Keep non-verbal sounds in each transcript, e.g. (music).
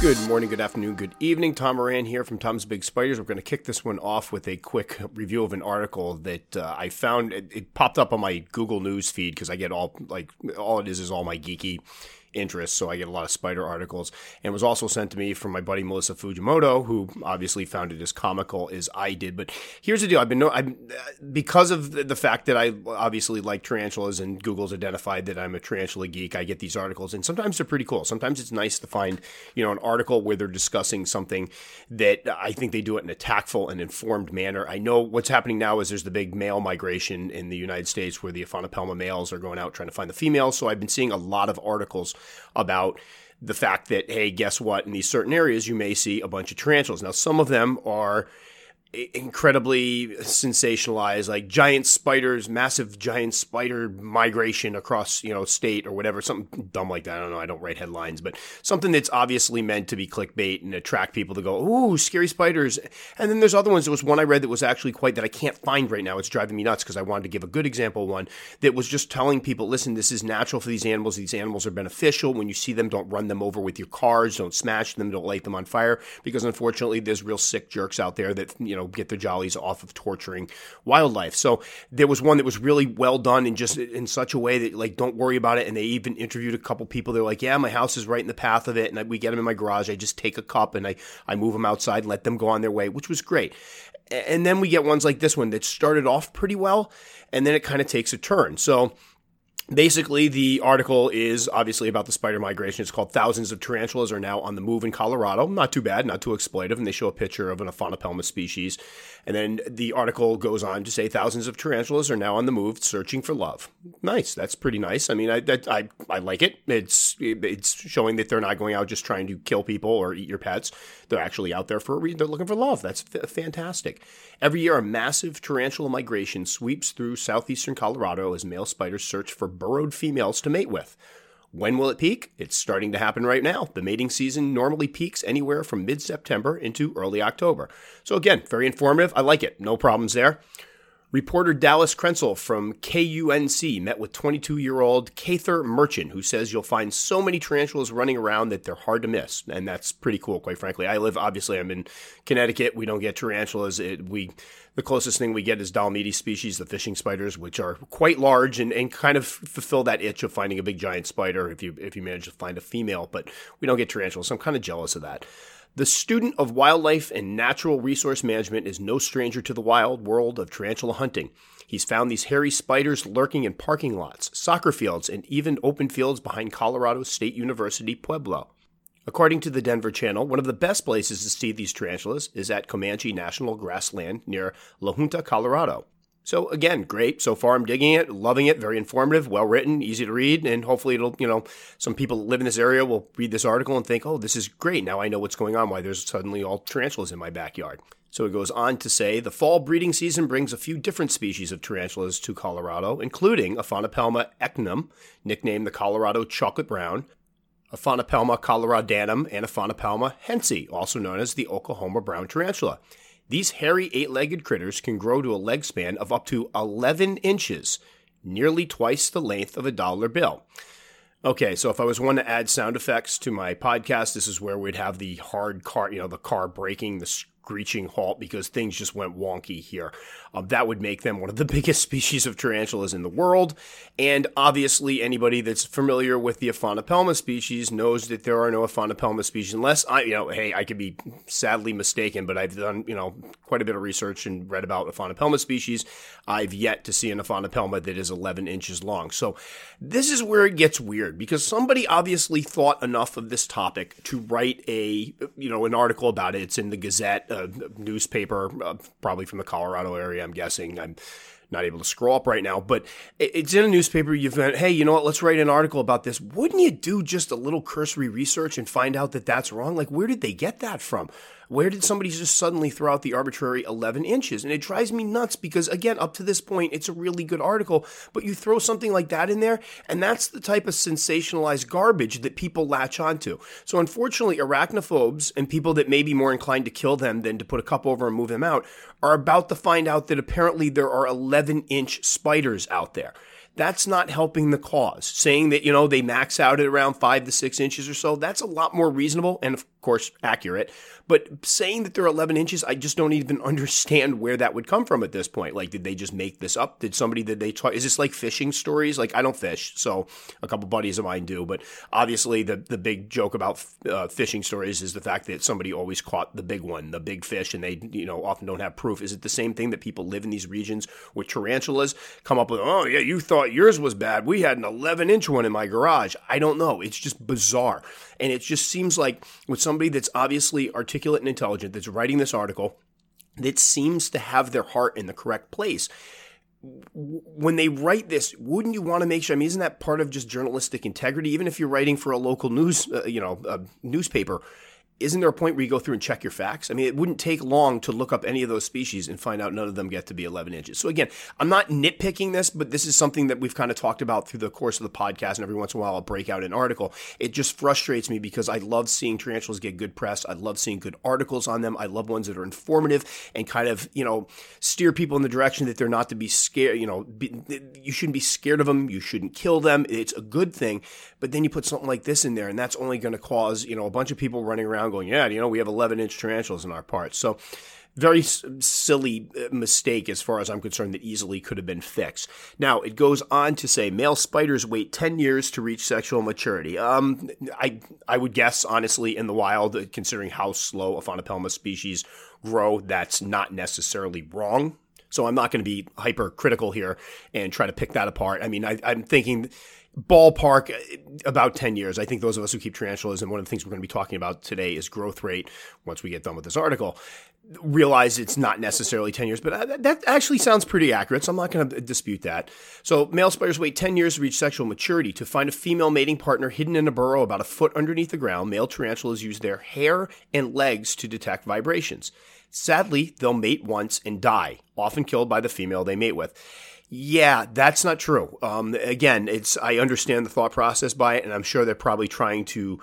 Good morning, good afternoon, good evening. Tom Moran here from Tom's Big Spiders. We're going to kick this one off with a quick review of an article that uh, I found. It, it, popped up on my Google News feed because I get all like all it is is all my geeky interest, so I get a lot of spider articles. And was also sent to me from my buddy Melissa Fujimoto, who obviously found it as comical as I did. But here's the deal: I've been I'm, because of the fact that I obviously like tarantulas, and Google's identified that I'm a tarantula geek. I get these articles, and sometimes they're pretty cool. Sometimes it's nice to find you know an article where they're discussing something that I think they do it in a tactful and informed manner. I know what's happening now is there's the big male migration in the United States where the Aphonopelma males are going out trying to find the females. So I've been seeing a lot of articles about the fact that, hey, guess what? In these certain areas, you may see a bunch of tarantulas. Now, some of them are incredibly sensationalized like giant spiders massive giant spider migration across you know state or whatever something dumb like that. I don't know. I don't write headlines but something that's obviously meant to be clickbait and attract people to go ooh scary spiders. And then there's other ones. There was one i read that was actually quite that i can't find right now. It's driving me nuts because i wanted to give a good example one that was just telling people listen this is natural for these animals. These animals are beneficial. When you see them don't run them over with your cars. Don't smash them. Don't light them on fire. Because unfortunately there's real sick jerks out there that you know know, get their jollies off of torturing wildlife. So there was one that was really well done and just in such a way that like, don't worry about it. And they even interviewed a couple people. They're like, yeah, my house is right in the path of it. And we get them in my garage. I just take a cup and I, I move them outside and let them go on their way, which was great. And then we get ones like this one that started off pretty well and then it kind of takes a turn. So Basically, the article is obviously about the spider migration. It's called Thousands of Tarantulas Are Now on the Move in Colorado. Not too bad, not too exploitive. And they show a picture of an Aphonopelma species. And then the article goes on to say thousands of tarantulas are now on the move searching for love. Nice. That's pretty nice. I mean, I, I, I like it. It's, it's showing that they're not going out just trying to kill people or eat your pets. They're actually out there for a reason. They're looking for love. That's f- fantastic. Every year, a massive tarantula migration sweeps through southeastern Colorado as male spiders search for burrowed females to mate with. When will it peak? It's starting to happen right now. The mating season normally peaks anywhere from mid September into early October. So, again, very informative. I like it. No problems there. Reporter Dallas Krenzel from KUNC met with 22 year old Cather Merchant, who says you'll find so many tarantulas running around that they're hard to miss. And that's pretty cool, quite frankly. I live, obviously, I'm in Connecticut. We don't get tarantulas. It, we The closest thing we get is Dolomedes species, the fishing spiders, which are quite large and, and kind of fulfill that itch of finding a big giant spider if you, if you manage to find a female. But we don't get tarantulas, so I'm kind of jealous of that. The student of wildlife and natural resource management is no stranger to the wild world of tarantula hunting. He's found these hairy spiders lurking in parking lots, soccer fields, and even open fields behind Colorado State University Pueblo. According to the Denver Channel, one of the best places to see these tarantulas is at Comanche National Grassland near La Junta, Colorado. So again, great. So far, I'm digging it, loving it. Very informative, well written, easy to read, and hopefully, it'll you know some people that live in this area will read this article and think, oh, this is great. Now I know what's going on. Why there's suddenly all tarantulas in my backyard. So it goes on to say the fall breeding season brings a few different species of tarantulas to Colorado, including Aphonopelma echinum, nicknamed the Colorado chocolate brown, Aphonopelma coloradanum, and Aphonopelma hentzi, also known as the Oklahoma brown tarantula. These hairy eight legged critters can grow to a leg span of up to 11 inches, nearly twice the length of a dollar bill. Okay, so if I was one to add sound effects to my podcast, this is where we'd have the hard car, you know, the car braking, the screeching halt because things just went wonky here. Um, that would make them one of the (laughs) biggest species of tarantulas in the world. And obviously, anybody that's familiar with the Aphonopelma species knows that there are no Aphonopelma species, unless I, you know, hey, I could be sadly mistaken, but I've done, you know, quite a bit of research and read about Aphonopelma species. I've yet to see an Aphonopelma that is 11 inches long. So this is where it gets weird because somebody obviously thought enough of this topic to write a, you know, an article about it. It's in the Gazette, a newspaper, uh, probably from the Colorado area, I'm guessing. I'm not able to scroll up right now, but it's in a newspaper. You've been, hey, you know what? Let's write an article about this. Wouldn't you do just a little cursory research and find out that that's wrong? Like, where did they get that from? Where did somebody just suddenly throw out the arbitrary 11 inches? And it drives me nuts because, again, up to this point, it's a really good article, but you throw something like that in there, and that's the type of sensationalized garbage that people latch onto. So, unfortunately, arachnophobes and people that may be more inclined to kill them than to put a cup over and move them out are about to find out that apparently there are 11 inch spiders out there that's not helping the cause. Saying that, you know, they max out at around five to six inches or so, that's a lot more reasonable and, of course, accurate. But saying that they're 11 inches, I just don't even understand where that would come from at this point. Like, did they just make this up? Did somebody, that they talk? Is this like fishing stories? Like, I don't fish, so a couple buddies of mine do. But obviously, the, the big joke about uh, fishing stories is the fact that somebody always caught the big one, the big fish, and they, you know, often don't have proof. Is it the same thing that people live in these regions with tarantulas come up with, oh, yeah, you thought yours was bad. We had an 11 inch one in my garage. I don't know. It's just bizarre. And it just seems like with somebody that's obviously articulate and intelligent that's writing this article, that seems to have their heart in the correct place. When they write this, wouldn't you want to make sure? I mean, isn't that part of just journalistic integrity? Even if you're writing for a local news, uh, you know, newspaper, isn't there a point where you go through and check your facts? I mean, it wouldn't take long to look up any of those species and find out none of them get to be 11 inches. So again, I'm not nitpicking this, but this is something that we've kind of talked about through the course of the podcast, and every once in a while I'll break out an article. It just frustrates me because I love seeing tarantulas get good press. I love seeing good articles on them. I love ones that are informative and kind of, you know, steer people in the direction that they're not to be scared. You know, be, you shouldn't be scared of them. You shouldn't kill them. It's a good thing. But then you put something like this in there, and that's only going to cause, you know, a bunch of people running around going, yeah, you know, we have 11 inch tarantulas in our parts. So, very silly uh, mistake as far as I'm concerned that easily could have been fixed. Now, it goes on to say male spiders wait 10 years to reach sexual maturity. Um, I, I would guess, honestly, in the wild, uh, considering how slow Aphonopelma species grow, that's not necessarily wrong. So I'm not going to be hypercritical here and try to pick that apart. I mean, I, I'm thinking ballpark about 10 years. I think those of us who keep tarantulas, and one of the things we're going to be talking about today is growth rate once we get done with this article, realize it's not necessarily 10 years, but uh, that actually sounds pretty accurate, so I'm not going to dispute that. So, male spiders wait 10 years to reach sexual maturity. To find a female mating partner hidden in a burrow about a foot underneath the ground, male tarantulas use their hair and legs to detect vibrations. Sadly, they'll mate once and die, often killed by the female they mate with. Yeah, that's not true. Um, again, it's I understand the thought process by it, and I'm sure they're probably trying to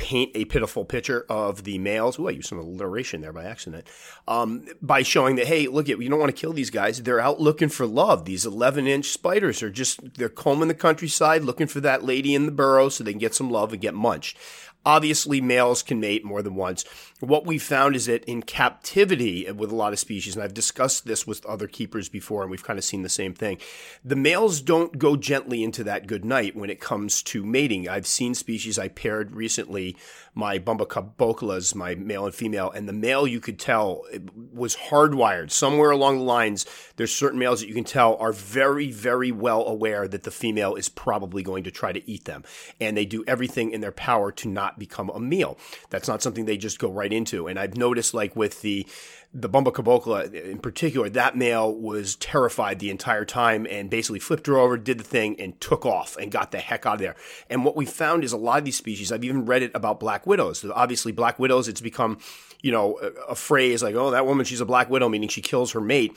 paint a pitiful picture of the males. Oh, I used some alliteration there by accident. Um, by showing that, hey, look, at you don't want to kill these guys. They're out looking for love. These 11 inch spiders are just, they're combing the countryside looking for that lady in the burrow so they can get some love and get munched. Obviously, males can mate more than once. What we found is that in captivity with a lot of species, and I've discussed this with other keepers before, and we've kind of seen the same thing, the males don't go gently into that good night when it comes to mating. I've seen species I paired recently, my Bombocoboculas, my male and female, and the male you could tell was hardwired. Somewhere along the lines, there's certain males that you can tell are very, very well aware that the female is probably going to try to eat them. And they do everything in their power to not become a meal. That's not something they just go right into. And I've noticed, like with the the Bombocobocula in particular, that male was terrified the entire time and basically flipped her over, did the thing, and took off and got the heck out of there. And what we found is a lot of these species, I've even read it about black widows. Obviously, black widows, it's become, you know, a, a phrase like, oh, that woman, she's a black widow, meaning she kills her mate.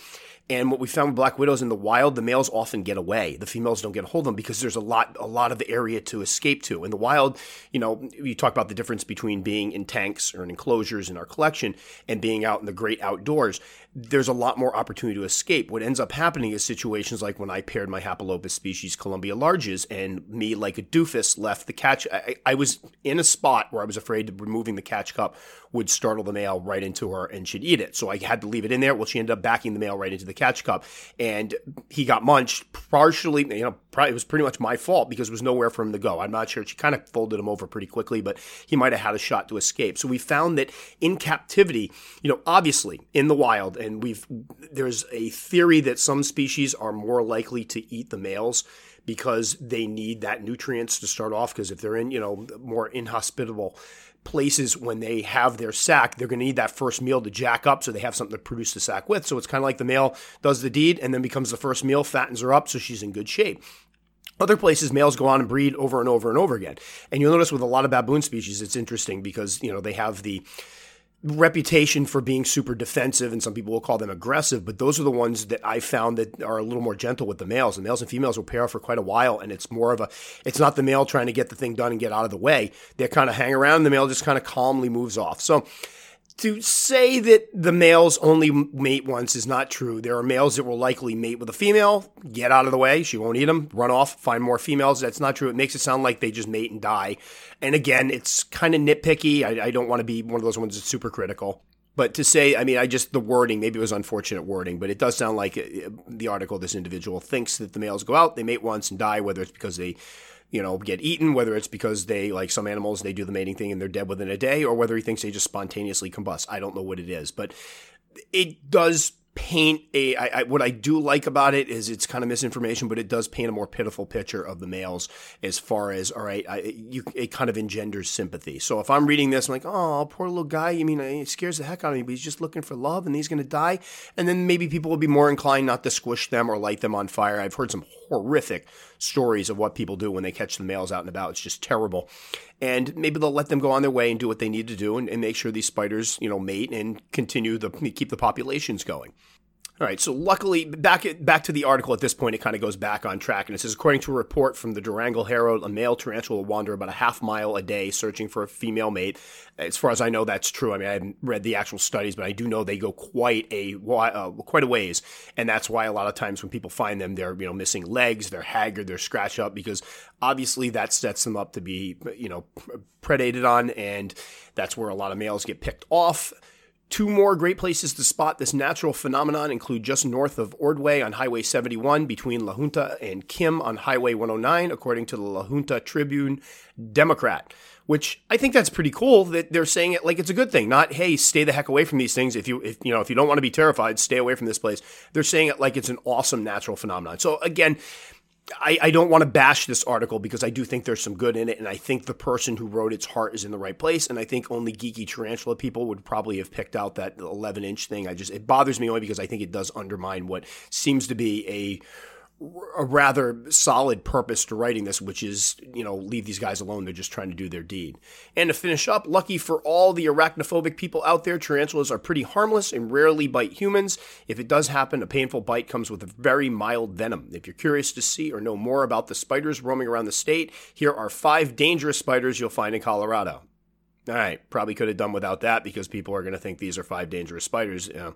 And what we found with black widows in the wild, the males often get away. The females don't get a hold of them because there's a lot, a lot of the area to escape to. In the wild, you know, you talk about the difference between being in tanks or in enclosures in our collection and being out in the great outdoors there's a lot more opportunity to escape. What ends up happening is situations like when I paired my Hapalopus species Colombia larges and me, like a doofus, left the catch. I, I, was in a spot where I was afraid that removing the catch cup would startle the male right into her and she'd eat it. So I had to leave it in there. Well, she ended up backing the male right into the catch cup and he got munched partially, you know, it was pretty much my fault because there was nowhere for him to go. I'm not sure. She kind of folded him over pretty quickly, but he might have had a shot to escape. So we found that in captivity, you know, obviously in the wild, and we've there's a theory that some species are more likely to eat the males because they need that nutrients to start off because if they're in you know more inhospitable places when they have their sack they're going to need that first meal to jack up so they have something to produce the sack with so it's kind of like the male does the deed and then becomes the first meal fattens her up so she's in good shape other places, males go on and breed over and over and over again. And you'll notice with a lot of baboon species, it's interesting because, you know, they have the reputation for being super defensive, and some people will call them aggressive, but those are the ones that I found that are a little more gentle with the males. The males and females will pair for quite a while, and it's more of a, it's not the male trying to get the thing done and get out of the way. They kind of hang around, and the male just kind of calmly moves off. So, to say that the males only mate once is not true. There are males that will likely mate with a female, get out of the way, she won't eat them, run off, find more females. That's not true. It makes it sound like they just mate and die. And again, it's kind of nitpicky. I, I don't want to be one of those ones that's super critical. But to say, I mean, I just, the wording, maybe it was unfortunate wording, but it does sound like uh, the article, this individual thinks that the males go out, they mate once and die, whether it's because they you know, get eaten, whether it's because they, like some animals, they do the mating thing and they're dead within a day, or whether he thinks they just spontaneously combust. I don't know what it is, but it does paint a I, I, what I do like about it is it's kind of misinformation, but it does paint a more pitiful picture of the males as far as all right, I, you it kind of engenders sympathy. So if I'm reading this, I'm like, oh, poor little guy. You mean uh, it scares the heck out of me, but he's just looking for love and he's going to die. And then maybe people will be more inclined not to squish them or light them on fire. I've heard some horrific stories of what people do when they catch the males out and about. It's just terrible. And maybe they'll let them go on their way and do what they need to do and, and make sure these spiders, you know, mate and continue the keep the populations going. All right, so luckily, back at, back to the article at this point, it kind of goes back on track, and it says, according to a report from the Durango Herald, a male tarantula will wander about a half mile a day searching for a female mate. As far as I know, that's true. I mean, I haven't read the actual studies, but I do know they go quite a uh, quite a ways, and that's why a lot of times when people find them, they're you know missing legs, they're haggard, they're scratched up because obviously that sets them up to be you know predated on, and that's where a lot of males get picked off. Two more great places to spot this natural phenomenon include just north of Ordway on Highway 71 between La Junta and Kim on Highway 109, according to the La Junta Tribune Democrat. Which I think that's pretty cool that they're saying it like it's a good thing, not hey, stay the heck away from these things. If you if you know if you don't want to be terrified, stay away from this place. They're saying it like it's an awesome natural phenomenon. So again, I, I, don't want to bash this article because I do think there's some good in it, and I think the person who wrote its heart is in the right place, and I think only geeky tarantula people would probably have picked out that 11 inch thing. I just it bothers me only because I think it does undermine what seems to be a a rather solid purpose to writing this, which is, you know, leave these guys alone. They're just trying to do their deed. And to finish up, lucky for all the arachnophobic people out there, tarantulas are pretty harmless and rarely bite humans. If it does happen, a painful bite comes with a very mild venom. If you're curious to see or know more about the spiders roaming around the state, here are five dangerous spiders you'll find in Colorado. All right, probably could have done without that because people are going to think these are five dangerous spiders. You know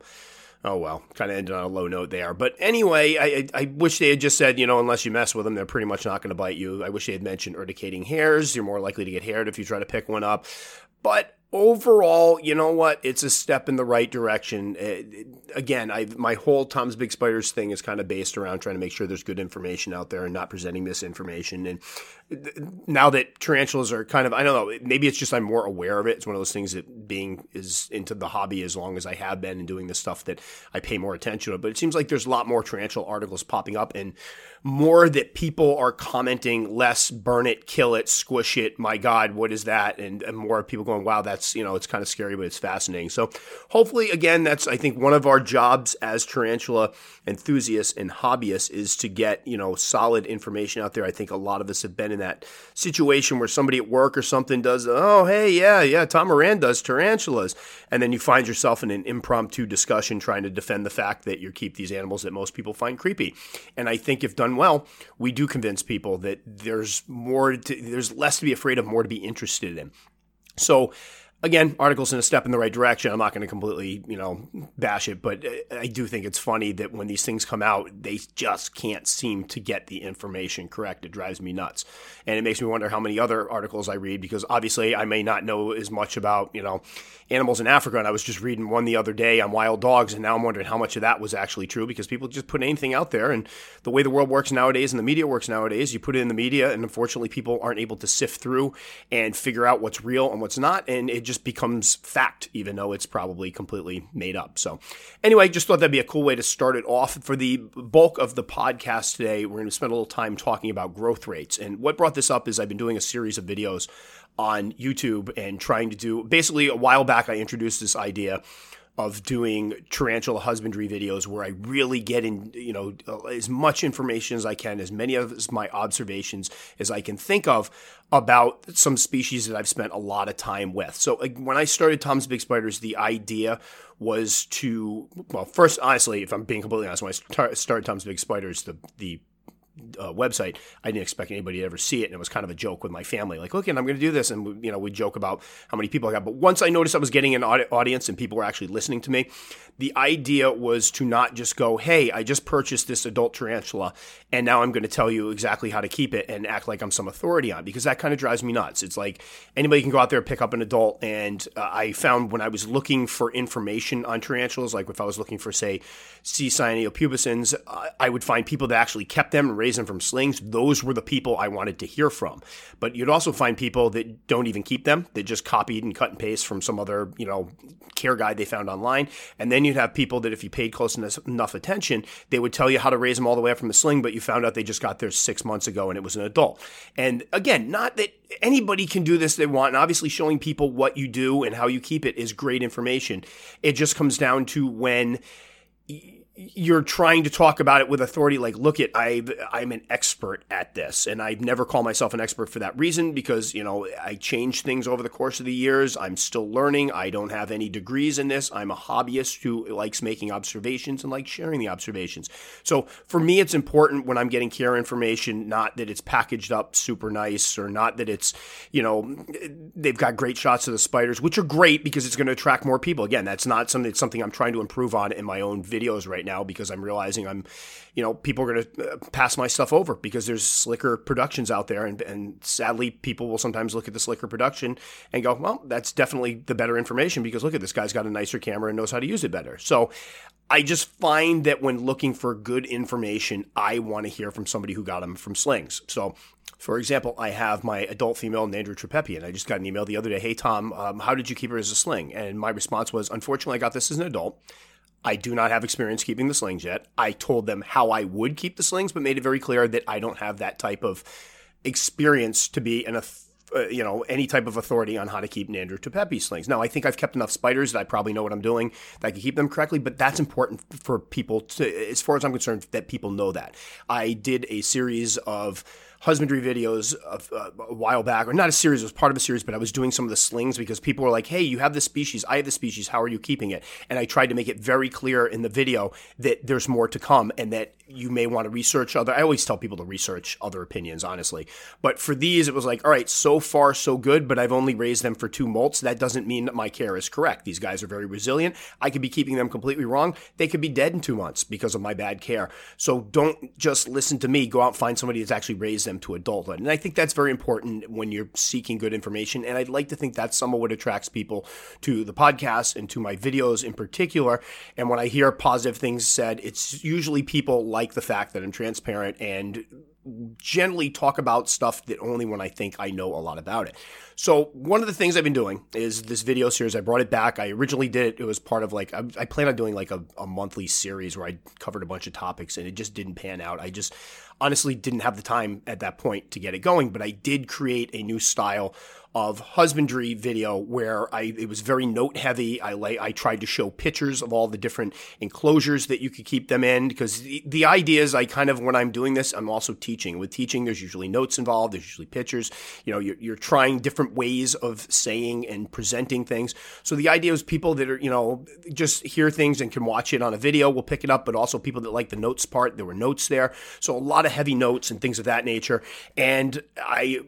oh well, kind of ended on a low note there. But anyway, I, I wish they had just said, you know, unless you mess with them, they're pretty much not going to bite you. I wish they had mentioned urticating hairs. You're more likely to get haired if you try to pick one up. But overall, you know what? It's a step in the right direction. It, it, again, I my whole Tom's Big Spiders thing is kind of based around trying to make sure there's good information out there and not presenting misinformation. And now that tarantulas are kind of, I don't know, maybe it's just I'm more aware of it. It's one of those things that being is into the hobby as long as I have been and doing the stuff that I pay more attention to. But it seems like there's a lot more tarantula articles popping up and more that people are commenting less burn it, kill it, squish it. My God, what is that? And, and more people going, wow, that's, you know, it's kind of scary, but it's fascinating. So hopefully, again, that's, I think, one of our jobs as tarantula enthusiasts and hobbyists is to get, you know, solid information out there. I think a lot of us have been in that situation where somebody at work or something does, oh, hey, yeah, yeah, Tom Moran does tarantulas. And then you find yourself in an impromptu discussion trying to defend the fact that you keep these animals that most people find creepy. And I think if done well, we do convince people that there's more, to, there's less to be afraid of, more to be interested in. So, again, articles in a step in the right direction. I'm not going to completely, you know, bash it, but I do think it's funny that when these things come out, they just can't seem to get the information correct. It drives me nuts. And it makes me wonder how many other articles I read because obviously I may not know as much about, you know, animals in Africa. And I was just reading one the other day on wild dogs. And now I'm wondering how much of that was actually true because people just put anything out there. And the way the world works nowadays and the media works nowadays, you put it in the media. And unfortunately, people aren't able to sift through and figure out what's real and what's not. And it just becomes fact, even though it's probably completely made up. So, anyway, just thought that'd be a cool way to start it off. For the bulk of the podcast today, we're going to spend a little time talking about growth rates. And what brought this up is I've been doing a series of videos on YouTube and trying to do basically a while back, I introduced this idea of doing tarantula husbandry videos where I really get in, you know, as much information as I can, as many of my observations as I can think of about some species that I've spent a lot of time with. So when I started Tom's Big Spiders, the idea was to, well, first, honestly, if I'm being completely honest, when I started Tom's Big Spiders, the, the uh, website, I didn't expect anybody to ever see it, and it was kind of a joke with my family. Like, okay, I'm going to do this, and you know, we joke about how many people I got. But once I noticed I was getting an audience and people were actually listening to me, the idea was to not just go, "Hey, I just purchased this adult tarantula, and now I'm going to tell you exactly how to keep it," and act like I'm some authority on, because that kind of drives me nuts. It's like anybody can go out there and pick up an adult, and uh, I found when I was looking for information on tarantulas, like if I was looking for, say, C. cyaneopubescens, uh, I would find people that actually kept them and raised from slings. Those were the people I wanted to hear from. But you'd also find people that don't even keep them; that just copied and cut and paste from some other, you know, care guide they found online, and then you'd have people that if you paid close enough attention, they would tell you how to raise them all the way up from the sling, but you found out they just got there six months ago and it was an adult. And again, not that anybody can do this they want, and obviously showing people what you do and how you keep it is great information. It just comes down to when you're trying to talk about it with authority like look at I I'm an expert at this and I never call myself an expert for that reason because you know I change things over the course of the years. I'm still learning. I don't have any degrees in this. I'm a hobbyist who likes making observations and likes sharing the observations. So for me it's important when I'm getting care information not that it's packaged up super nice or not that it's you know they've got great shots of the spiders which are great because it's going to attract more people. Again that's not something something I'm trying to improve on in my own videos right now because I'm realizing I'm, you know, people are going to uh, pass my stuff over because there's slicker productions out there. And, and sadly, people will sometimes look at the slicker production and go, well, that's definitely the better information because look at this guy's got a nicer camera and knows how to use it better. So I just find that when looking for good information, I want to hear from somebody who got them from slings. So, for example, I have my adult female Nhandu tripepii, and I just got an email the other day. Hey, Tom, um, how did you keep her as a sling? And my response was, unfortunately, I got this as an adult. I do not have experience keeping the slings yet. I told them how I would keep the slings, but made it very clear that I don't have that type of experience to be an uh, you know any type of authority on how to keep Nhandu tripepii slings. Now, I think I've kept enough spiders that I probably know what I'm doing that I can keep them correctly. But that's important for people to, as far as I'm concerned, that people know that. I did a series of husbandry videos uh, a while back, or not a series, it was part of a series, but I was doing some of the slings because people were like, hey, you have this species, I have this species, how are you keeping it? And I tried to make it very clear in the video that there's more to come and that you may want to research other. I always tell people to research other opinions, honestly. But for these, it was like, all right, so far so good, but I've only raised them for two molts. That doesn't mean that my care is correct. These guys are very resilient. I could be keeping them completely wrong. They could be dead in two months because of my bad care. So don't just listen to me. Go out and find somebody that's actually raised them to adulthood. And I think that's very important when you're seeking good information. And I'd like to think that's some of what attracts people to the podcast and to my videos in particular. And when I hear positive things said, it's usually people like the fact that I'm transparent and generally talk about stuff that only when I think I know a lot about it. So one of the things I've been doing is this video series. I brought it back. I originally did it. It was part of like I, I plan on doing like a, a monthly series where I covered a bunch of topics, and it just didn't pan out. I just honestly didn't have the time at that point to get it going. But I did create a new style of husbandry video where I it was very note heavy. I lay I tried to show pictures of all the different enclosures that you could keep them in because the, the idea is I kind of when I'm doing this I'm also teaching. With teaching, there's usually notes involved. There's usually pictures. You know, you're, you're trying different ways of saying and presenting things. So the idea is people that are you know just hear things and can watch it on a video will pick it up, but also people that like the notes part. There were notes there, so a lot of heavy notes and things of that nature. And I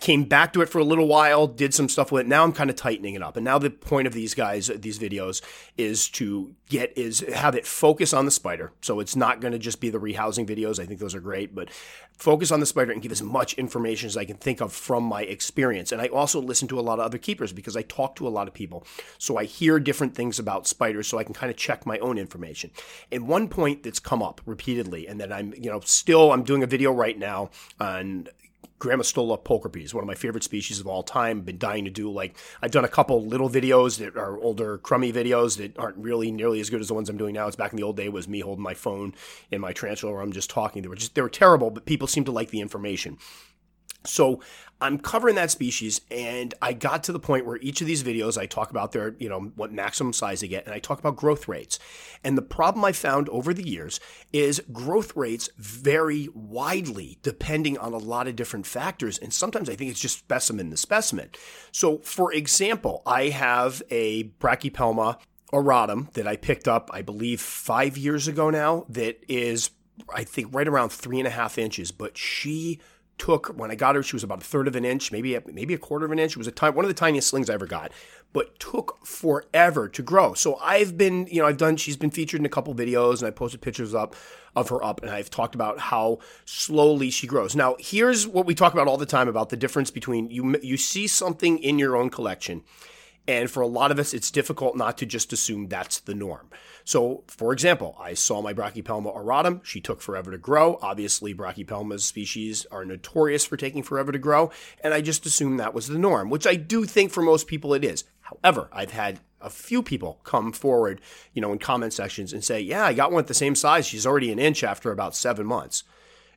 came back to it for a little while did some stuff with it. Now I'm kind of tightening it up. And now the point of these guys, these videos, is to get is have it focus on the spider. So it's not going to just be the rehousing videos. I think those are great, but focus on the spider and give as much information as I can think of from my experience. And I also listen to a lot of other keepers because I talk to a lot of people. So I hear different things about spiders so I can kind of check my own information. And one point that's come up repeatedly and that I'm, you know, still I'm doing a video right now on Grammostola pulchripes, one of my favorite species of all time. Been dying to do like I've done a couple little videos that are older crummy videos that aren't really nearly as good as the ones I'm doing now. It's back in the old day was me holding my phone in my tarantula where I'm just talking. They were just they were terrible, but people seem to like the information. So I'm covering that species, and I got to the point where each of these videos I talk about their, you know, what maximum size they get, and I talk about growth rates. And the problem I found over the years is growth rates vary widely depending on a lot of different factors, and sometimes I think it's just specimen to specimen. So, for example, I have a Brachypelma auratum that I picked up, I believe, five years ago now. That is, I think, right around three and a half inches, but she took when I got her, she was about a third of an inch, maybe a, maybe a quarter of an inch. It was a time, one of the tiniest slings I ever got, but took forever to grow. So I've been, you know, I've done. She's been featured in a couple videos, and I posted pictures up of her up, and I've talked about how slowly she grows. Now, here's what we talk about all the time about the difference between you you see something in your own collection and for a lot of us, it's difficult not to just assume that's the norm. So, for example, I saw my Brachypelma auratum. She took forever to grow. Obviously, Brachypelma species are notorious for taking forever to grow. And I just assumed that was the norm, which I do think for most people it is. However, I've had a few people come forward, you know, in comment sections and say, yeah, I got one at the same size. She's already an inch after about seven months.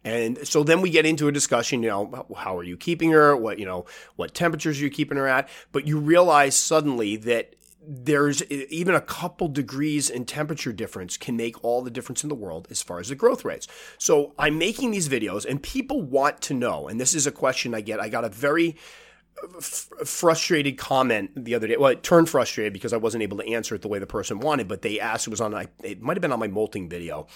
And so then we get into a discussion, you know, how are you keeping her? What, you know, what temperatures are you keeping her at? But you realize suddenly that there's even a couple degrees in temperature difference can make all the difference in the world as far as the growth rates. So I'm making these videos and people want to know, and this is a question I get. I got a very f- frustrated comment the other day. Well, it turned frustrated because I wasn't able to answer it the way the person wanted, but they asked, it was on, it might have been on my molting video.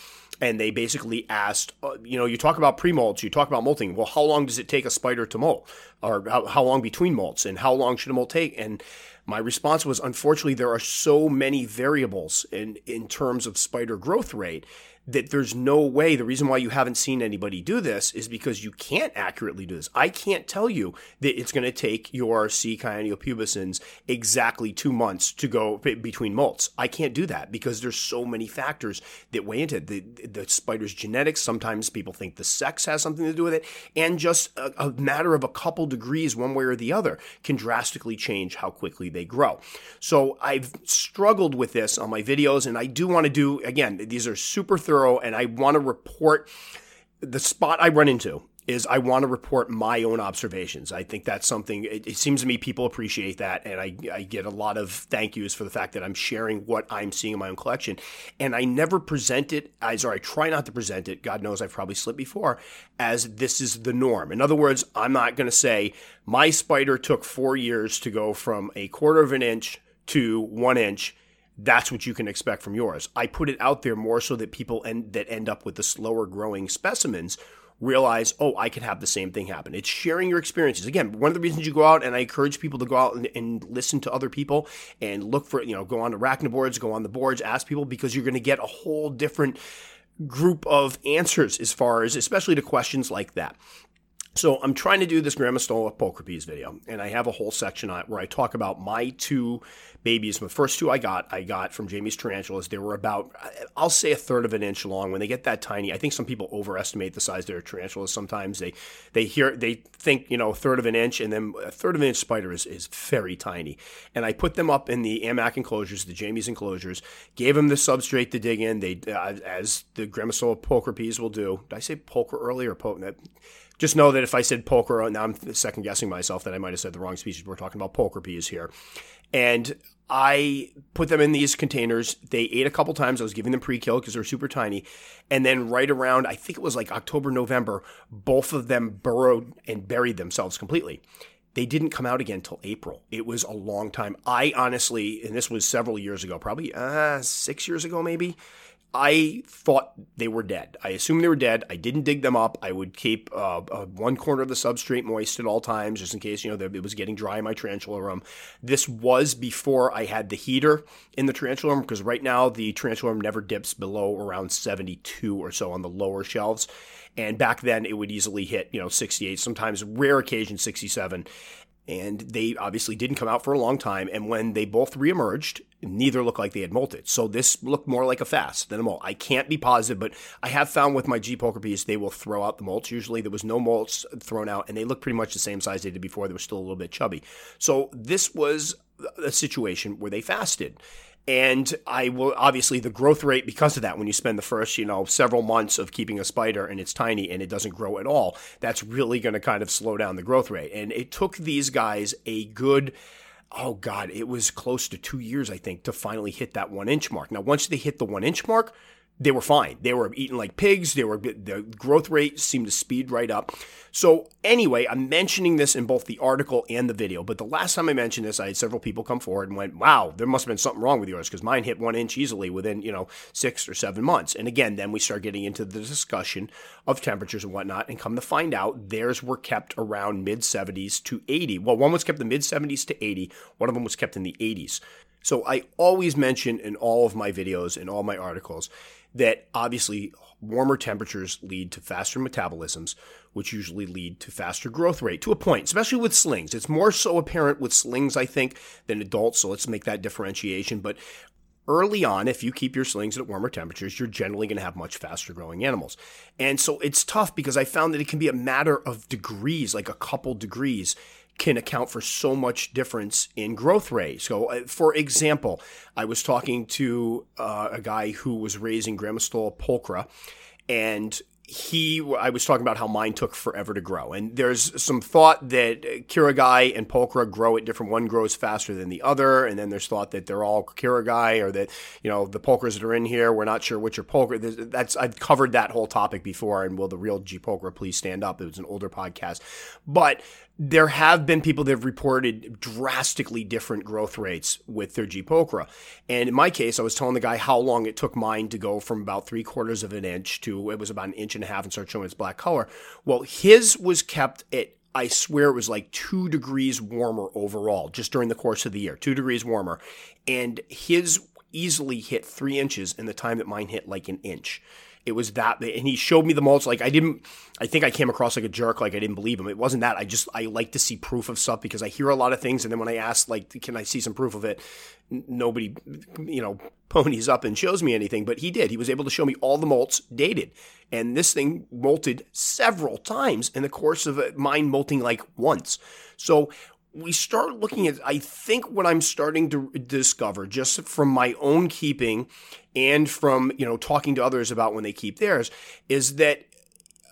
And they basically asked, uh, you know, you talk about pre molts, you talk about molting. Well, how long does it take a spider to molt? Or how, how long between molts? And how long should a molt take? And my response was, unfortunately, there are so many variables in, in terms of spider growth rate that there's no way. The reason why you haven't seen anybody do this is because you can't accurately do this. I can't tell you that it's going to take your C. pubescens exactly two months to go between molts. I can't do that because there's so many factors that weigh into it. The, the spider's genetics. Sometimes people think the sex has something to do with it, and just a, a matter of a couple degrees, one way or the other, can drastically change how quickly they grow. So I've struggled with this on my videos, and I do want to do again. These are super thorough and I want to report the spot I run into is I want to report my own observations. I think that's something, it, it, seems to me people appreciate that. And I, I get a lot of thank yous for the fact that I'm sharing what I'm seeing in my own collection. And I never present it as, or I try not to present it, God knows I've probably slipped before, as this is the norm. In other words, I'm not going to say my spider took four years to go from a quarter of an inch to one inch that's what you can expect from yours. I put it out there more so that people end, that end up with the slower growing specimens realize, oh, I could have the same thing happen. It's sharing your experiences. Again, one of the reasons you go out, and I encourage people to go out and, and listen to other people and look for, you know, go on the boards, go on the boards, ask people because you're going to get a whole different group of answers as far as, especially to questions like that. So I'm trying to do this Grammostola pulchripes video, and I have a whole section on it where I talk about my two babies. The first two I got, I got from Jamie's tarantulas. They were about, I'll say, a third of an inch long. When they get that tiny, I think some people overestimate the size of their tarantulas. Sometimes they they hear they think you know a third of an inch, and then a third of an inch spider is, is very tiny. And I put them up in the AMAC enclosures, the Jamie's enclosures. Gave them the substrate to dig in. They uh, as the Grammostola pulchripes will do. Did I say pulcher earlier? Pul- just know that if I said poker, now I'm second guessing myself that I might have said the wrong species. We're talking about poker peas here. And I put them in these containers. They ate a couple times. I was giving them pre kill because they're super tiny. And then right around, I think it was like October, November, both of them burrowed and buried themselves completely. They didn't come out again until April. It was a long time. I honestly, and this was several years ago, probably uh, six years ago, maybe. I thought they were dead. I assumed they were dead. I didn't dig them up. I would keep uh, uh, one corner of the substrate moist at all times, just in case you know it was getting dry in my tarantula room. This was before I had the heater in the tarantula room because right now the tarantula room never dips below around 72 or so on the lower shelves, and back then it would easily hit you know 68, sometimes rare occasion 67 and they obviously didn't come out for a long time. And when they both reemerged, neither looked like they had molted. So this looked more like a fast than a molt. I can't be positive, but I have found with my G pulchripes, they will throw out the molts. Usually there was no molts thrown out, and they look pretty much the same size they did before. They were still a little bit chubby. So this was a situation where they fasted. And I will obviously the growth rate because of that. When you spend the first, you know, several months of keeping a spider and it's tiny and it doesn't grow at all, that's really going to kind of slow down the growth rate. And it took these guys a good oh god, it was close to two years, I think, to finally hit that one inch mark. Now, once they hit the one inch mark, they were fine. They were eating like pigs. They were the growth rate seemed to speed right up. So anyway, I'm mentioning this in both the article and the video. But the last time I mentioned this, I had several people come forward and went, "Wow, there must have been something wrong with yours because mine hit one inch easily within you know six or seven months." And again, then we start getting into the discussion of temperatures and whatnot, and come to find out theirs were kept around mid 70s to 80. Well, one was kept in the mid 70s to 80. One of them was kept in the 80s. So I always mention in all of my videos and all my articles that obviously warmer temperatures lead to faster metabolisms, which usually lead to faster growth rate to a point, especially with slings. It's more so apparent with slings, I think, than adults. So let's make that differentiation. But early on, if you keep your slings at warmer temperatures, you're generally going to have much faster growing animals. And so it's tough because I found that it can be a matter of degrees, like a couple degrees can account for so much difference in growth rate. So, uh, for example, I was talking to uh, a guy who was raising Grammostola pulchra, and he I was talking about how mine took forever to grow. And there's some thought that quirogai and Pulchra grow at different one grows faster than the other, and then there's thought that they're all quirogai or that, you know, the Pulchras that are in here, we're not sure which are Pulchra. That's I've covered that whole topic before and will the real G Pulchra please stand up? It was an older podcast. But there have been people that have reported drastically different growth rates with their Pulchra. And in my case, I was telling the guy how long it took mine to go from about three quarters of an inch to it was about an inch and a half and start showing its black color. Well, his was kept at I swear it was like two degrees warmer overall, just during the course of the year, two degrees warmer. And his easily hit three inches in the time that mine hit like an inch. It was that, and he showed me the mulch. Like I didn't, I think I came across like a jerk. Like I didn't believe him. It wasn't that. I just I like to see proof of stuff because I hear a lot of things, and then when I ask like, can I see some proof of it? Nobody, you know, (laughs) ponies up and shows me anything. But he did. He was able to show me all the molts dated, and this thing molted several times in the course of uh, mine molting like once. So we start looking at, I think what I'm starting to discover just from my own keeping and from, you know, talking to others about when they keep theirs is that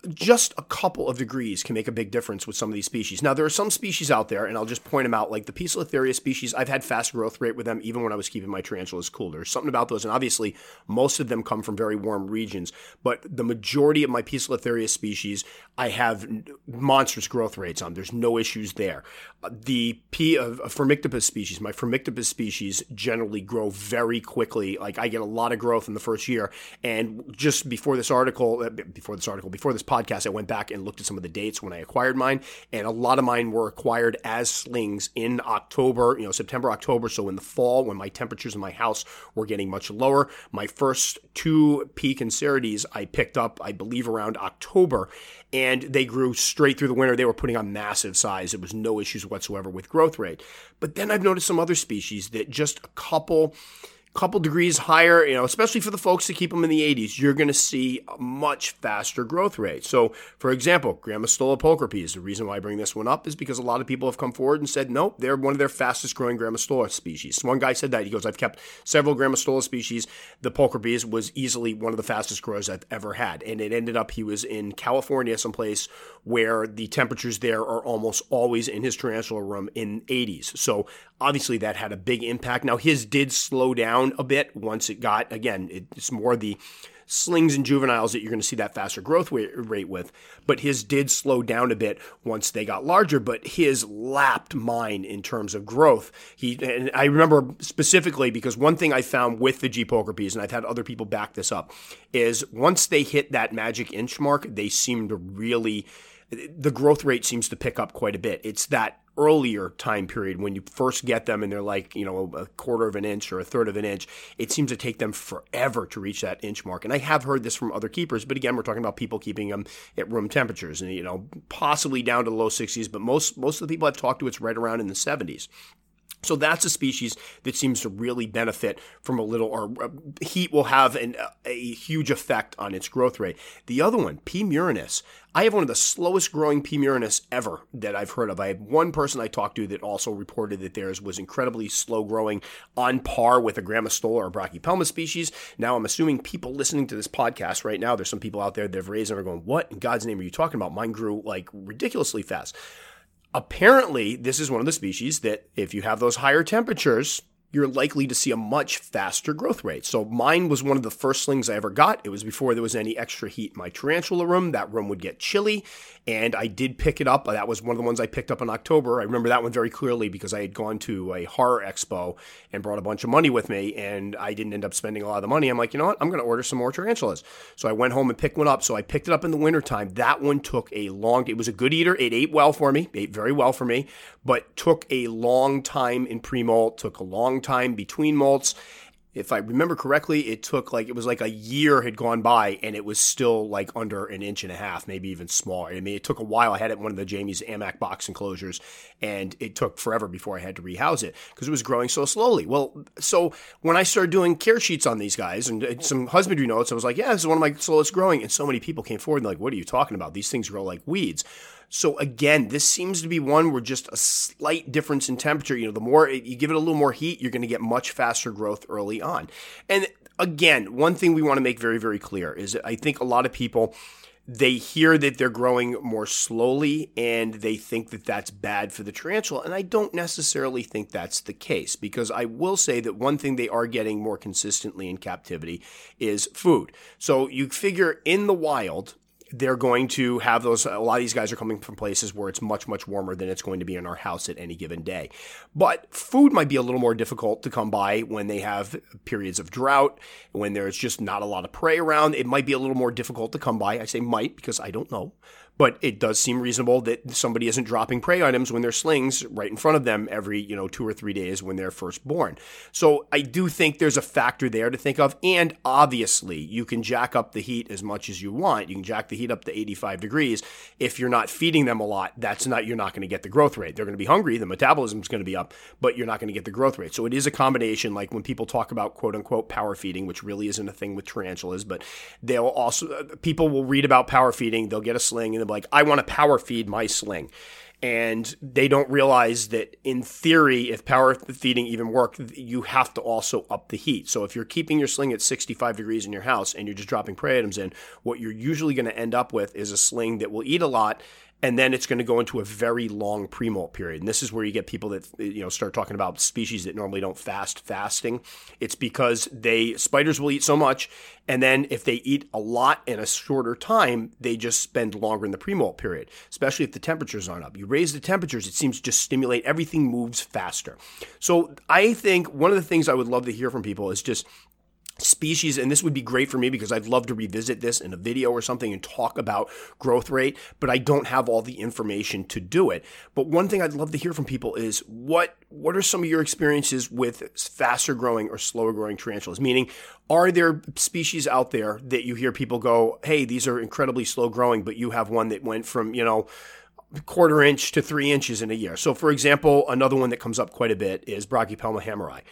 just a couple of degrees can make a big difference with some of these species. Now, there are some species out there, and I'll just point them out, like the Poecilotheria species. I've had fast growth rate with them even when I was keeping my tarantulas cool. There's something about those, and obviously, most of them come from very warm regions. But the majority of my Poecilotheria species, I have monstrous growth rates on. There's no issues there. Uh, the P uh, uh, of Phormictopus species, my Phormictopus species generally grow very quickly. Like I get a lot of growth in the first year. And just before this article, uh, before this article, before this podcast, I went back and looked at some of the dates when I acquired mine, and a lot of mine were acquired as slings in October, you know, September, October. So in the fall, when my temperatures in my house were getting much lower, my first two P Cancerides I picked up, I believe, around October, and they grew straight through the winter. They were putting on massive size. It was no issues whatsoever with growth rate. But then I've noticed some other species that just a couple couple degrees higher, you know, especially for the folks that keep them in the 80s, you're going to see a much faster growth rate. So, for example, Grammostola pulchripes, the reason why I bring this one up is because a lot of people have come forward and said, no, they're one of their fastest growing Grammostola species. So one guy said that. He goes, I've kept several Grammostola species. The pulchripes was easily one of the fastest growers I've ever had. And it ended up he was in California, someplace where the temperatures there are almost always in his tarantula room in 80s. So obviously that had a big impact. Now his did slow down a bit once it got again. It's more the slings and juveniles that you're going to see that faster growth rate with. But his did slow down a bit once they got larger, but his lapped mine in terms of growth. He and I remember specifically because one thing I found with the G Pulchripes, and I've had other people back this up, is once they hit that magic inch mark, they seem to really the growth rate seems to pick up quite a bit. It's that earlier time period when you first get them and they're like, you know, a quarter of an inch or a third of an inch, it seems to take them forever to reach that inch mark. And I have heard this from other keepers, but again, we're talking about people keeping them at room temperatures and, you know, possibly down to the low 60s, but most, most of the people I've talked to, it's right around in the 70s. So that's a species that seems to really benefit from a little, or uh, heat will have an, a huge effect on its growth rate. The other one, P. murinus, I have one of the slowest growing P. murinus ever that I've heard of. I had one person I talked to that also reported that theirs was incredibly slow growing on par with a Grammostola or Brachypelma species. Now, I'm assuming people listening to this podcast right now, there's some people out there that have raised and are going, What in God's name are you talking about? Mine grew like ridiculously fast. Apparently, this is one of the species that if you have those higher temperatures, you're likely to see a much faster growth rate. So mine was one of the first slings I ever got. It was before there was any extra heat in my tarantula room. That room would get chilly, and I did pick it up. That was one of the ones I picked up in October. I remember that one very clearly because I had gone to a horror expo and brought a bunch of money with me, and I didn't end up spending a lot of the money. I'm like, you know what? I'm going to order some more tarantulas. So I went home and picked one up. So I picked it up in the wintertime. That one took a long. It was a good eater. It ate well for me. Ate very well for me, but took a long time in pre-molt. Took a long time between molts if I remember correctly, it took like it was like a year had gone by and it was still like under an inch and a half, maybe even smaller. I mean, it took a while. I had it in one of the Jamie's AMAC box enclosures, and it took forever before I had to rehouse it because it was growing so slowly. Well, so when I started doing care sheets on these guys and some husbandry notes, I was like, yeah, this is one of my slowest growing, and so many people came forward and like, what are you talking about? These things grow like weeds. So again, this seems to be one where just a slight difference in temperature. You know, the more you give it a little more heat, you're going to get much faster growth early on. And again, one thing we want to make very, very clear is I think a lot of people they hear that they're growing more slowly and they think that that's bad for the tarantula. And I don't necessarily think that's the case because I will say that one thing they are getting more consistently in captivity is food. So you figure in the wild, they're going to have those. A lot of these guys are coming from places where it's much, much warmer than it's going to be in our house at any given day. But food might be a little more difficult to come by when they have periods of drought, when there's just not a lot of prey around. It might be a little more difficult to come by. I say might because I don't know but it does seem reasonable that somebody isn't dropping prey items when their slings right in front of them every you know two or three days when they're first born. So i do think there's a factor there to think of and obviously you can jack up the heat as much as you want. You can jack the heat up to 85 degrees. If you're not feeding them a lot that's not you're not going to get the growth rate. They're going to be hungry the metabolism is going to be up but you're not going to get the growth rate. So it is a combination like when people talk about quote unquote power feeding which really isn't a thing with tarantulas but they'll also people will read about power feeding they'll get a sling and like, I want to power feed my sling. And they don't realize that in theory, if power feeding even worked, you have to also up the heat. So if you're keeping your sling at 65 degrees in your house and you're just dropping prey items in, what you're usually going to end up with is a sling that will eat a lot and then it's going to go into a very long pre-molt period. And this is where you get people that you know start talking about species that normally don't fast fasting. It's because they spiders will eat so much, and then if they eat a lot in a shorter time, they just spend longer in the pre-molt period. Especially if the temperatures aren't up. You raise the temperatures, it seems to just stimulate everything moves faster. So I think one of the things I would love to hear from people is just species and this would be great for me because I'd love to revisit this in a video or something and talk about growth rate but I don't have all the information to do it but one thing I'd love to hear from people is what what are some of your experiences with faster growing or slower growing tarantulas meaning are there species out there that you hear people go hey these are incredibly slow growing but you have one that went from you know quarter inch to three inches in a year. So, for example, another one that comes up quite a bit is Brachypelma hammeri.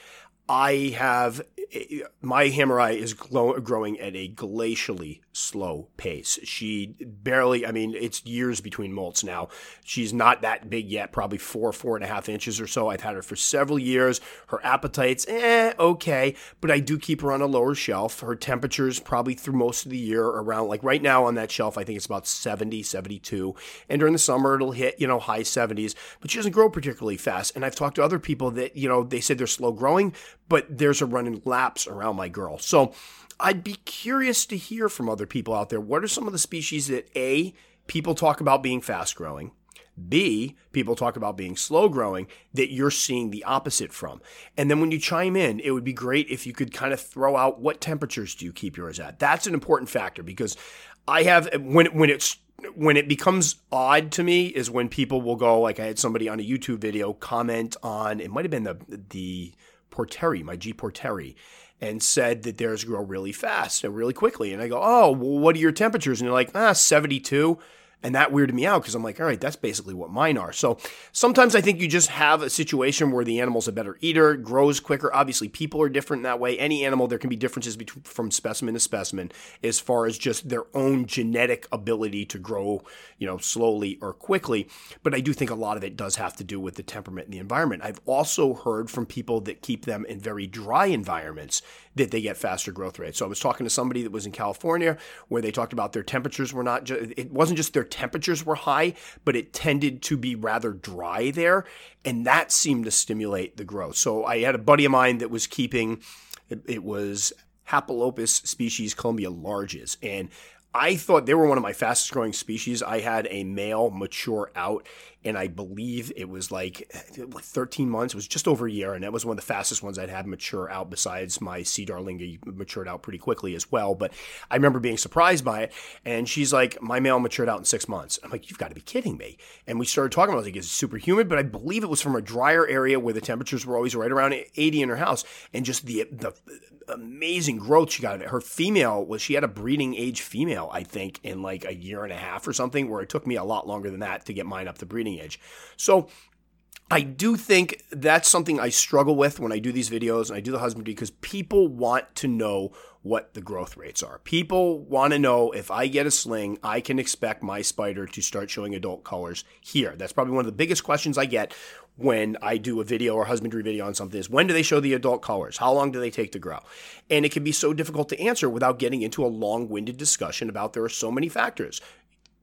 I have eh, my hammeri is growing at a glacially slow pace. She barely, I mean, it's years between molts now. She's not that big yet, probably four, four and a half inches or so. I've had her for several years. Her appetite's eh, okay, but I do keep her on a lower shelf. Her temperature's probably through most of the year around, like right now on that shelf, I think it's about 70, 72. And during the summer, it'll hit, you know, high 70s, but she doesn't grow particularly fast. And I've talked to other people that, you know, they said they're slow growing, but there's a running laps around my girl. So I'd be curious to hear from other people out there. What are some of the species that A, people talk about being fast growing? B, people talk about being slow growing that you're seeing the opposite from. And then when you chime in, it would be great if you could kind of throw out what temperatures do you keep yours at. That's an important factor because I have when when it's when it becomes odd to me is when people will go like I had somebody on a YouTube video comment on it might have been the the Porteri, my G Porteri, and said that theirs grow really fast and really quickly. And I go, oh, well, what are your temperatures? And they're like, ah, 72. And that weirded me out because I'm like, all right, that's basically what mine are. So sometimes I think you just have a situation where the animal's a better eater, grows quicker. Obviously, people are different that way. Any animal, there can be differences between from specimen to specimen as far as just their own genetic ability to grow, you know, slowly or quickly. But I do think a lot of it does have to do with the temperament and the environment. I've also heard from people that keep them in very dry environments that they get faster growth rates. So I was talking to somebody that was in California where they talked about their temperatures were not just, it wasn't just their temperatures were high, but it tended to be rather dry there. And that seemed to stimulate the growth. So I had a buddy of mine that was keeping, it, it was Hapalopus species Colombia larges. And I thought they were one of my fastest growing species. I had a male mature out, and I believe it was like 13 months. It was just over a year, and that was one of the fastest ones I'd had mature out. Besides my C. darlingi, matured out pretty quickly as well. But I remember being surprised by it. And she's like, "My male matured out in six months." I'm like, "You've got to be kidding me!" And we started talking about it. like, "It's super humid," but I believe it was from a drier area where the temperatures were always right around 80 in her house, and just the the amazing growth she got. Her female was she had a breeding age female, I think, in like a year and a half or something, where it took me a lot longer than that to get mine up to breeding age. So I do think that's something I struggle with when I do these videos and I do the husbandry because people want to know what the growth rates are. People want to know if I get a sling, I can expect my spider to start showing adult colors here. That's probably one of the biggest questions I get when I do a video or husbandry video on something is when do they show the adult colors? How long do they take to grow? And it can be so difficult to answer without getting into a long-winded discussion about there are so many factors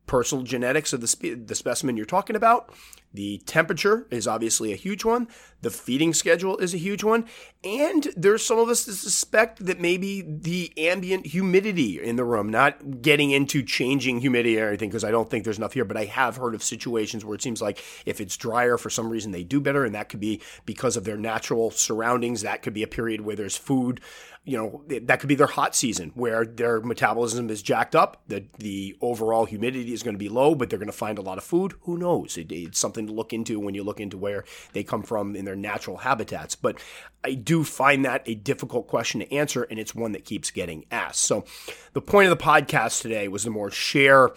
personal genetics of the, spe- the specimen you're talking about. The temperature is obviously a huge one. The feeding schedule is a huge one. And there's some of us that suspect that maybe the ambient humidity in the room, not getting into changing humidity or anything, because I don't think there's enough here, but I have heard of situations where it seems like if it's drier for some reason, they do better. And that could be because of their natural surroundings. That could be a period where there's food you know that could be their hot season where their metabolism is jacked up the the overall humidity is going to be low but they're going to find a lot of food who knows it, it's something to look into when you look into where they come from in their natural habitats. But i do find that a difficult question to answer and it's one that keeps getting asked. So the point of the podcast today was to more share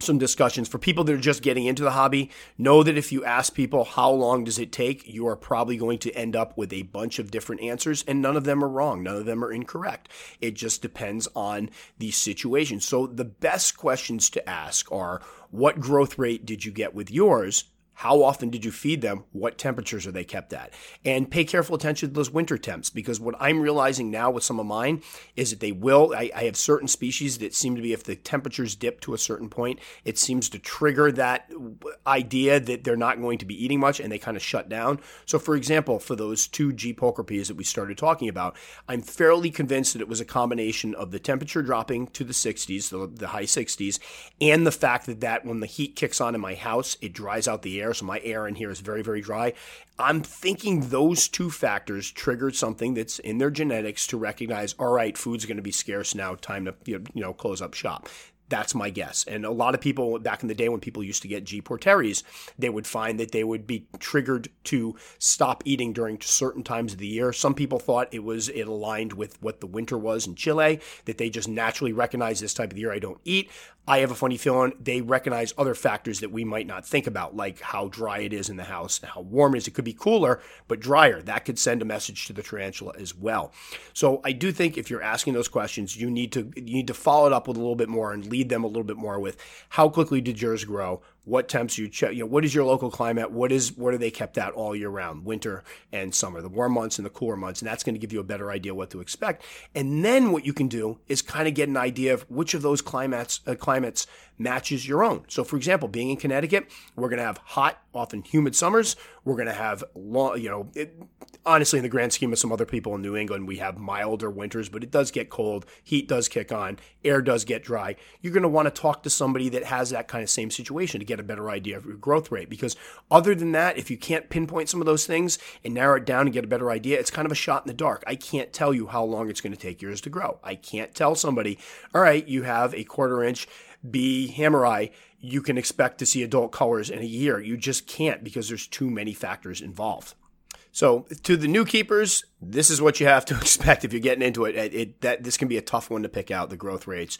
some discussions for people that are just getting into the hobby. Know that if you ask people how long does it take you are probably going to end up with a bunch of different answers and none of them are wrong. None of them are incorrect. It just depends on the situation. So the best questions to ask are what growth rate did you get with yours how often did you feed them? What temperatures are they kept at? And pay careful attention to those winter temps because what I'm realizing now with some of mine is that they will. I, I, have certain species that seem to be, if the temperatures dip to a certain point, it seems to trigger that idea that they're not going to be eating much and they kind of shut down. So, for example, for those two G. pulchripes that we started talking about, I'm fairly convinced that it was a combination of the temperature dropping to the 60s, the, the high 60s, and the fact that, that when the heat kicks on in my house, it dries out the air air, so my air in here is very, very dry. I'm thinking those two factors triggered something that's in their genetics to recognize, all right, food's going to be scarce now, time to you know close up shop. That's my guess. And a lot of people back in the day when people used to get G. porteris, they would find that they would be triggered to stop eating during certain times of the year. Some people thought it was it aligned with what the winter was in Chile, that they just naturally recognize this type of year I don't eat. I have a funny feeling they recognize other factors that we might not think about, like how dry it is in the house, how warm it is. It could be cooler, but drier. That could send a message to the tarantula as well. So I do think if you're asking those questions, you need to you need to follow it up with a little bit more and lead them a little bit more with how quickly did yours grow? What temps you check, you know, what is your local climate? What is what are they kept at all year round, winter and summer, the warm months and the cooler months, and that's going to give you a better idea what to expect. And then what you can do is kind of get an idea of which of those climates uh, climates matches your own. So, for example, being in Connecticut, we're going to have hot, often humid summers. We're going to have long, you know, it, honestly, in the grand scheme of some other people in New England, we have milder winters, but it does get cold. Heat does kick on. Air does get dry. You're going to want to talk to somebody that has that kind of same situation to get a better idea of your growth rate. Because other than that, if you can't pinpoint some of those things and narrow it down and get a better idea, it's kind of a shot in the dark. I can't tell you how long it's going to take yours to grow. I can't tell somebody, all right, you have a quarter inch B. hammeri. you can expect to see adult colors in a year. You just can't because there's too many factors involved. So to the new keepers, this is what you have to (laughs) expect if you're getting into it. it, it that this can be a tough one to pick out the growth rates.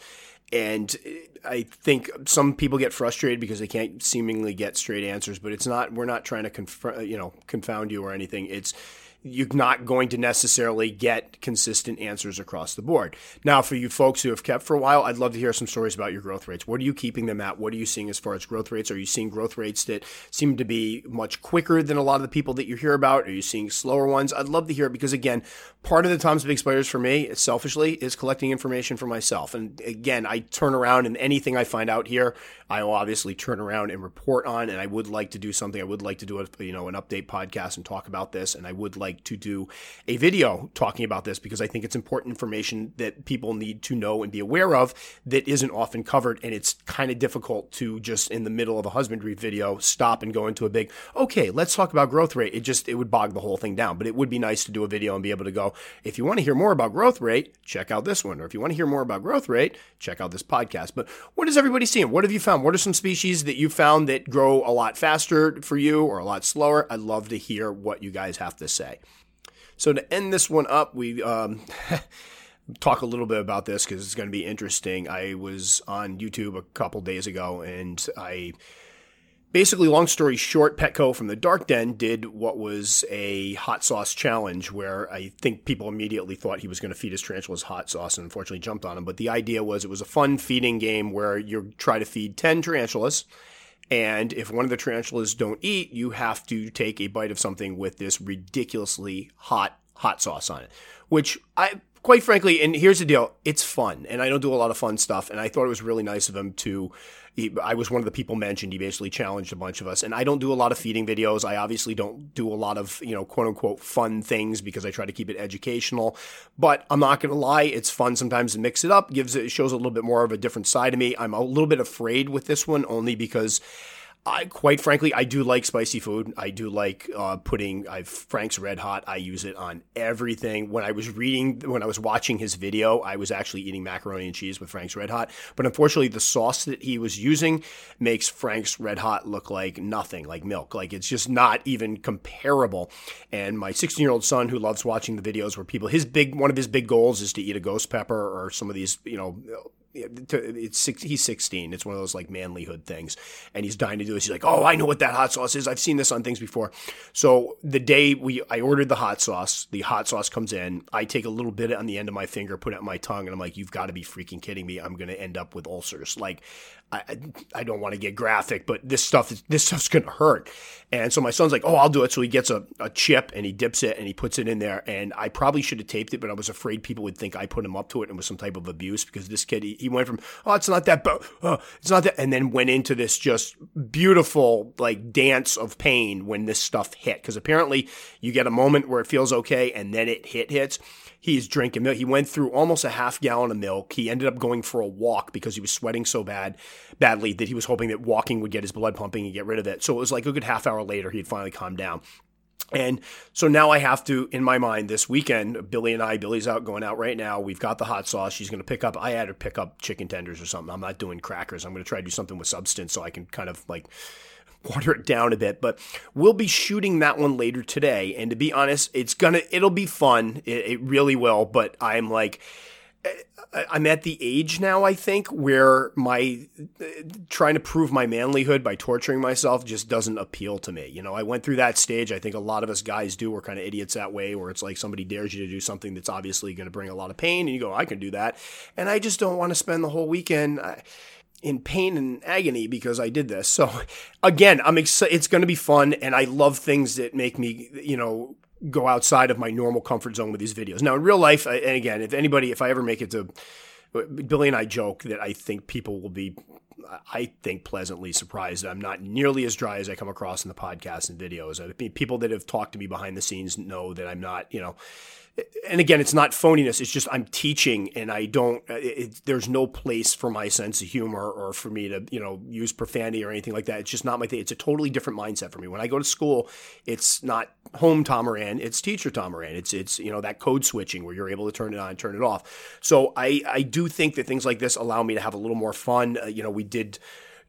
And eh, I think some people get frustrated because they can't seemingly get straight answers, but it's not, we're not trying to, you know, confound you or anything. It's, you're not going to necessarily get consistent answers across the board. Now, for you folks who have kept for a while, I'd love to hear some stories about your growth rates. What are you keeping them at? What are you seeing as far as growth rates? Are you seeing growth rates that seem to be much quicker than a lot of the people that you hear about? Are you seeing slower ones? I'd love to hear it because, again, part of the Tom's Big Spiders for me, selfishly, is collecting information for myself. And again, I turn around and anything I find out here, I will obviously turn around and report on. And I would like to do something. I would like to do a, you know, an update podcast and talk about this. And I would like to do a video talking about this because I think it's important information that people need to know and be aware of that isn't often covered. And it's kind of difficult to just in the middle of a husbandry video stop and go into a big, okay, let's talk about growth rate. It just, it would bog the whole thing down. But it would be nice to do a video and be able to go, if you want to hear more about growth rate, check out this one. Or if you want to hear more about growth rate, check out this podcast. But what is everybody seeing? What have you found? What are some species that you found that grow a lot faster for you or a lot slower? I'd love to hear what you guys have to say. So to end this one up, we um, (laughs) talk a little bit about this because it's going to be interesting. I was on YouTube a couple days ago, and I basically, long story short, Petco from the Dark Den did what was a hot sauce challenge where I think people immediately thought he was going to feed his tarantulas hot sauce and unfortunately jumped on him. But the idea was it was a fun feeding game where you try to feed 10 tarantulas and if one of the tarantulas don't eat, you have to take a bite of something with this ridiculously hot hot sauce on it, which I quite frankly, and here's the deal, it's fun, and I don't do a lot of fun stuff, and I thought it was really nice of him to. He, I was one of the people mentioned. He basically challenged a bunch of us, and I don't do a lot of feeding videos. I obviously don't do a lot of you know quote unquote fun things because I try to keep it educational. But I'm not going to lie, it's fun sometimes to mix it up. gives it shows a little bit more of a different side of me. I'm a little bit afraid with this one only because I quite frankly, I do like spicy food. I do like uh, putting I've Frank's Red Hot. I use it on everything. When I was reading, when I was watching his video, I was actually eating macaroni and cheese with Frank's Red Hot. But unfortunately, the sauce that he was using makes Frank's Red Hot look like nothing, like milk. Like it's just not even comparable. And my 16 year old son, who loves watching the videos where people, his big one of his big goals is to eat a ghost pepper or some of these, you know it's six, he's 16. It's one of those like manlyhood things, and he's dying to do this. He's like, "Oh, I know what that hot sauce is. I've seen this on things before." So the day we I ordered the hot sauce, the hot sauce comes in. I take a little bit on the end of my finger, put it on my tongue, and I'm like, "You've got to be freaking kidding me! I'm going to end up with ulcers." Like I, I don't want to get graphic, but this stuff is, this stuff's gonna hurt. And so my son's like, oh, I'll do it. So he gets a, a chip and he dips it and he puts it in there. And I probably should have taped it, but I was afraid people would think I put him up to it and was some type of abuse because this kid he, he went from oh, it's not that, but oh, it's not that, and then went into this just beautiful like dance of pain when this stuff hit. Because apparently you get a moment where it feels okay and then it hit hits he's drinking milk. He went through almost a half gallon of milk. He ended up going for a walk because he was sweating so bad, badly that he was hoping that walking would get his blood pumping and get rid of it. So it was like a good half hour later, he'd finally calmed down. And so now I have to, in my mind, this weekend, Billy and I, Billy's out going out right now. We've got the hot sauce. She's going to pick up, I had to pick up chicken tenders or something. I'm not doing crackers. I'm going to try to do something with substance so I can kind of like water it down a bit, but we'll be shooting that one later today. And to be honest, it's gonna, it'll be fun. It, it really will. But I'm like, eh, I'm at the age now, I think, where my eh, trying to prove my manlyhood by torturing myself just doesn't appeal to me. You know, I went through that stage. I think a lot of us guys do. We're kind of idiots that way, where it's like somebody dares you to do something that's obviously going to bring a lot of pain, and you go, I can do that. And I just don't want to spend the whole weekend. I, in pain and agony because I did this. So again, I'm excited. It's going to be fun, and I love things that make me, you know, go outside of my normal comfort zone with these videos. Now, in real life, and again, if anybody, if I ever make it to, Billy and I joke that I think people will be, I think, pleasantly surprised. That I'm not nearly as dry as I come across in the podcast and videos. People that have talked to me behind the scenes know that I'm not, you know, and again, it's not phoniness. It's just I'm teaching, and I don't. It, there's no place for my sense of humor or for me to, you know, use profanity or anything like that. It's just not my thing. It's a totally different mindset for me. When I go to school, it's not home Tom it's teacher Tom. It's it's you know that code switching where you're able to turn it on, and turn it off. So I I do think that things like this allow me to have a little more fun. Uh, you know, we did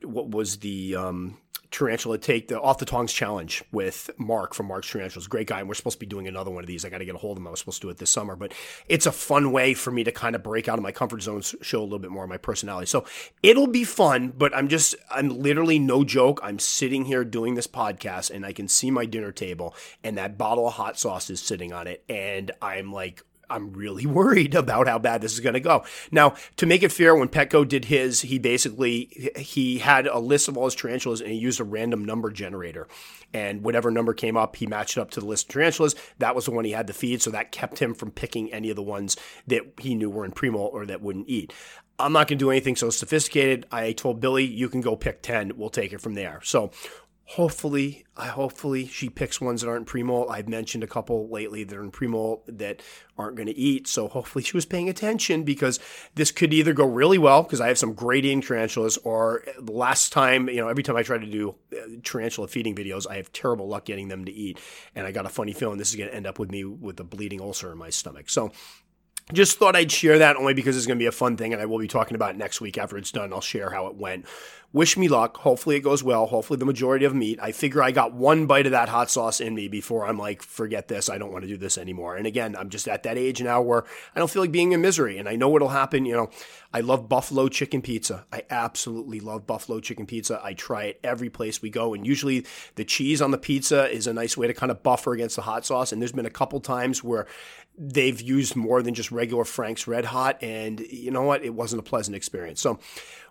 what was the um, tarantula take the off the tongs challenge with Mark from Mark's Tarantulas. Great guy, and we're supposed to be doing another one of these. I got to get a hold of him. I was supposed to do it this summer, but it's a fun way for me to kind of break out of my comfort zone, show a little bit more of my personality. So it'll be fun, but I'm just I'm literally no joke. I'm sitting here doing this podcast, and I can see my dinner table, and that bottle of hot sauce is sitting on it, and I'm like I'm really (laughs) worried about how bad this is going to go. Now, to make it fair, when Petco did his, he basically he had a list of all his tarantulas and he used a random number generator. And whatever number came up, he matched it up to the list of tarantulas. That was the one he had to feed, so that kept him from picking any of the ones that he knew were in primo or that wouldn't eat. I'm not going to do anything so sophisticated. I told Billy, you can go pick 10. We'll take it from there. So hopefully I hopefully she picks ones that aren't primo. I've mentioned a couple lately that are in primo that aren't going to eat. So hopefully she was paying attention because this could either go really well because I have some great eating tarantulas, or the last time you know every time I try to do uh, tarantula feeding videos, I have terrible luck getting them to eat, and I got a funny feeling this is going to end up with me with a bleeding ulcer in my stomach. So just thought I'd share that only because it's going to be a fun thing and I will be talking about it next week after it's done. I'll share how it went. Wish me luck. Hopefully it goes well. Hopefully the majority of meat. I figure I got one bite of that hot sauce in me before I'm like, forget this. I don't want to do this anymore. And again, I'm just at that age now where I don't feel like being in misery and I know what'll happen. You know, I love buffalo chicken pizza. I absolutely love buffalo chicken pizza. I try it every place we go. And usually the cheese on the pizza is a nice way to kind of buffer against the hot sauce. And there's been a couple times where they've used more than just regular Frank's Red Hot. And you know what? It wasn't a pleasant experience. So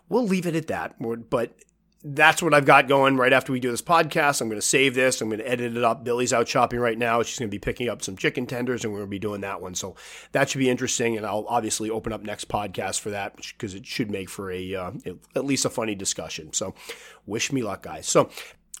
we'll leave it at that. But that's what I've got going right after we do this podcast. I'm going to save this. I'm going to edit it up. Billy's out shopping right now. She's going to be picking up some chicken tenders, and we're going to be doing that one. So that should be interesting. And I'll obviously open up next podcast for that because it should make for a uh, at least a funny discussion. So wish me luck, guys. So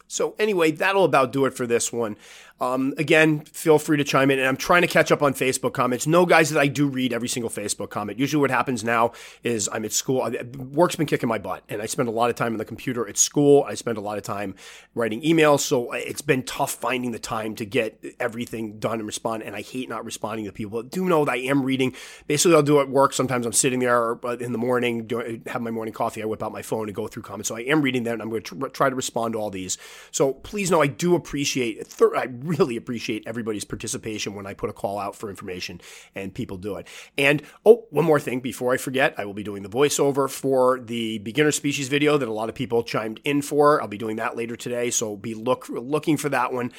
so anyway, that'll about do it for this one. Um, again, feel free to chime in. And I'm trying to catch up on Facebook comments. No, guys, that I do read every single Facebook comment. Usually, what happens now is I'm at school. Work's been kicking my butt, and I spend a lot of time on the computer at school. I spend a lot of time writing emails, so it's been tough finding the time to get everything done and respond. And I hate not responding to people. do know that I am reading. Basically, I'll do it at work. Sometimes I'm sitting there in the morning, have my morning coffee. I whip out my phone and go through comments. So I am reading them. And I'm going to try to respond to all these. So please know I do appreciate. I really appreciate everybody's participation when I put a call out for information and people do it. And oh, one more thing before I forget, I will be doing the voiceover for the beginner species video that a lot of people chimed in for. I'll be doing that later today, so be look looking for that one.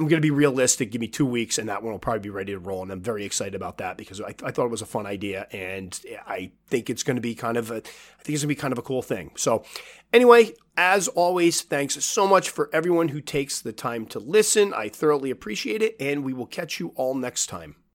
Am going to be realistic. Give me two weeks, and that one will probably be ready to roll. And I'm very excited about that because I, I thought it was a fun idea, and I think it's going to be kind of a, I think it's going to be kind of a cool thing. So, anyway, as always, thanks so much for everyone who takes the time to listen. I thoroughly appreciate it, and we will catch you all next time.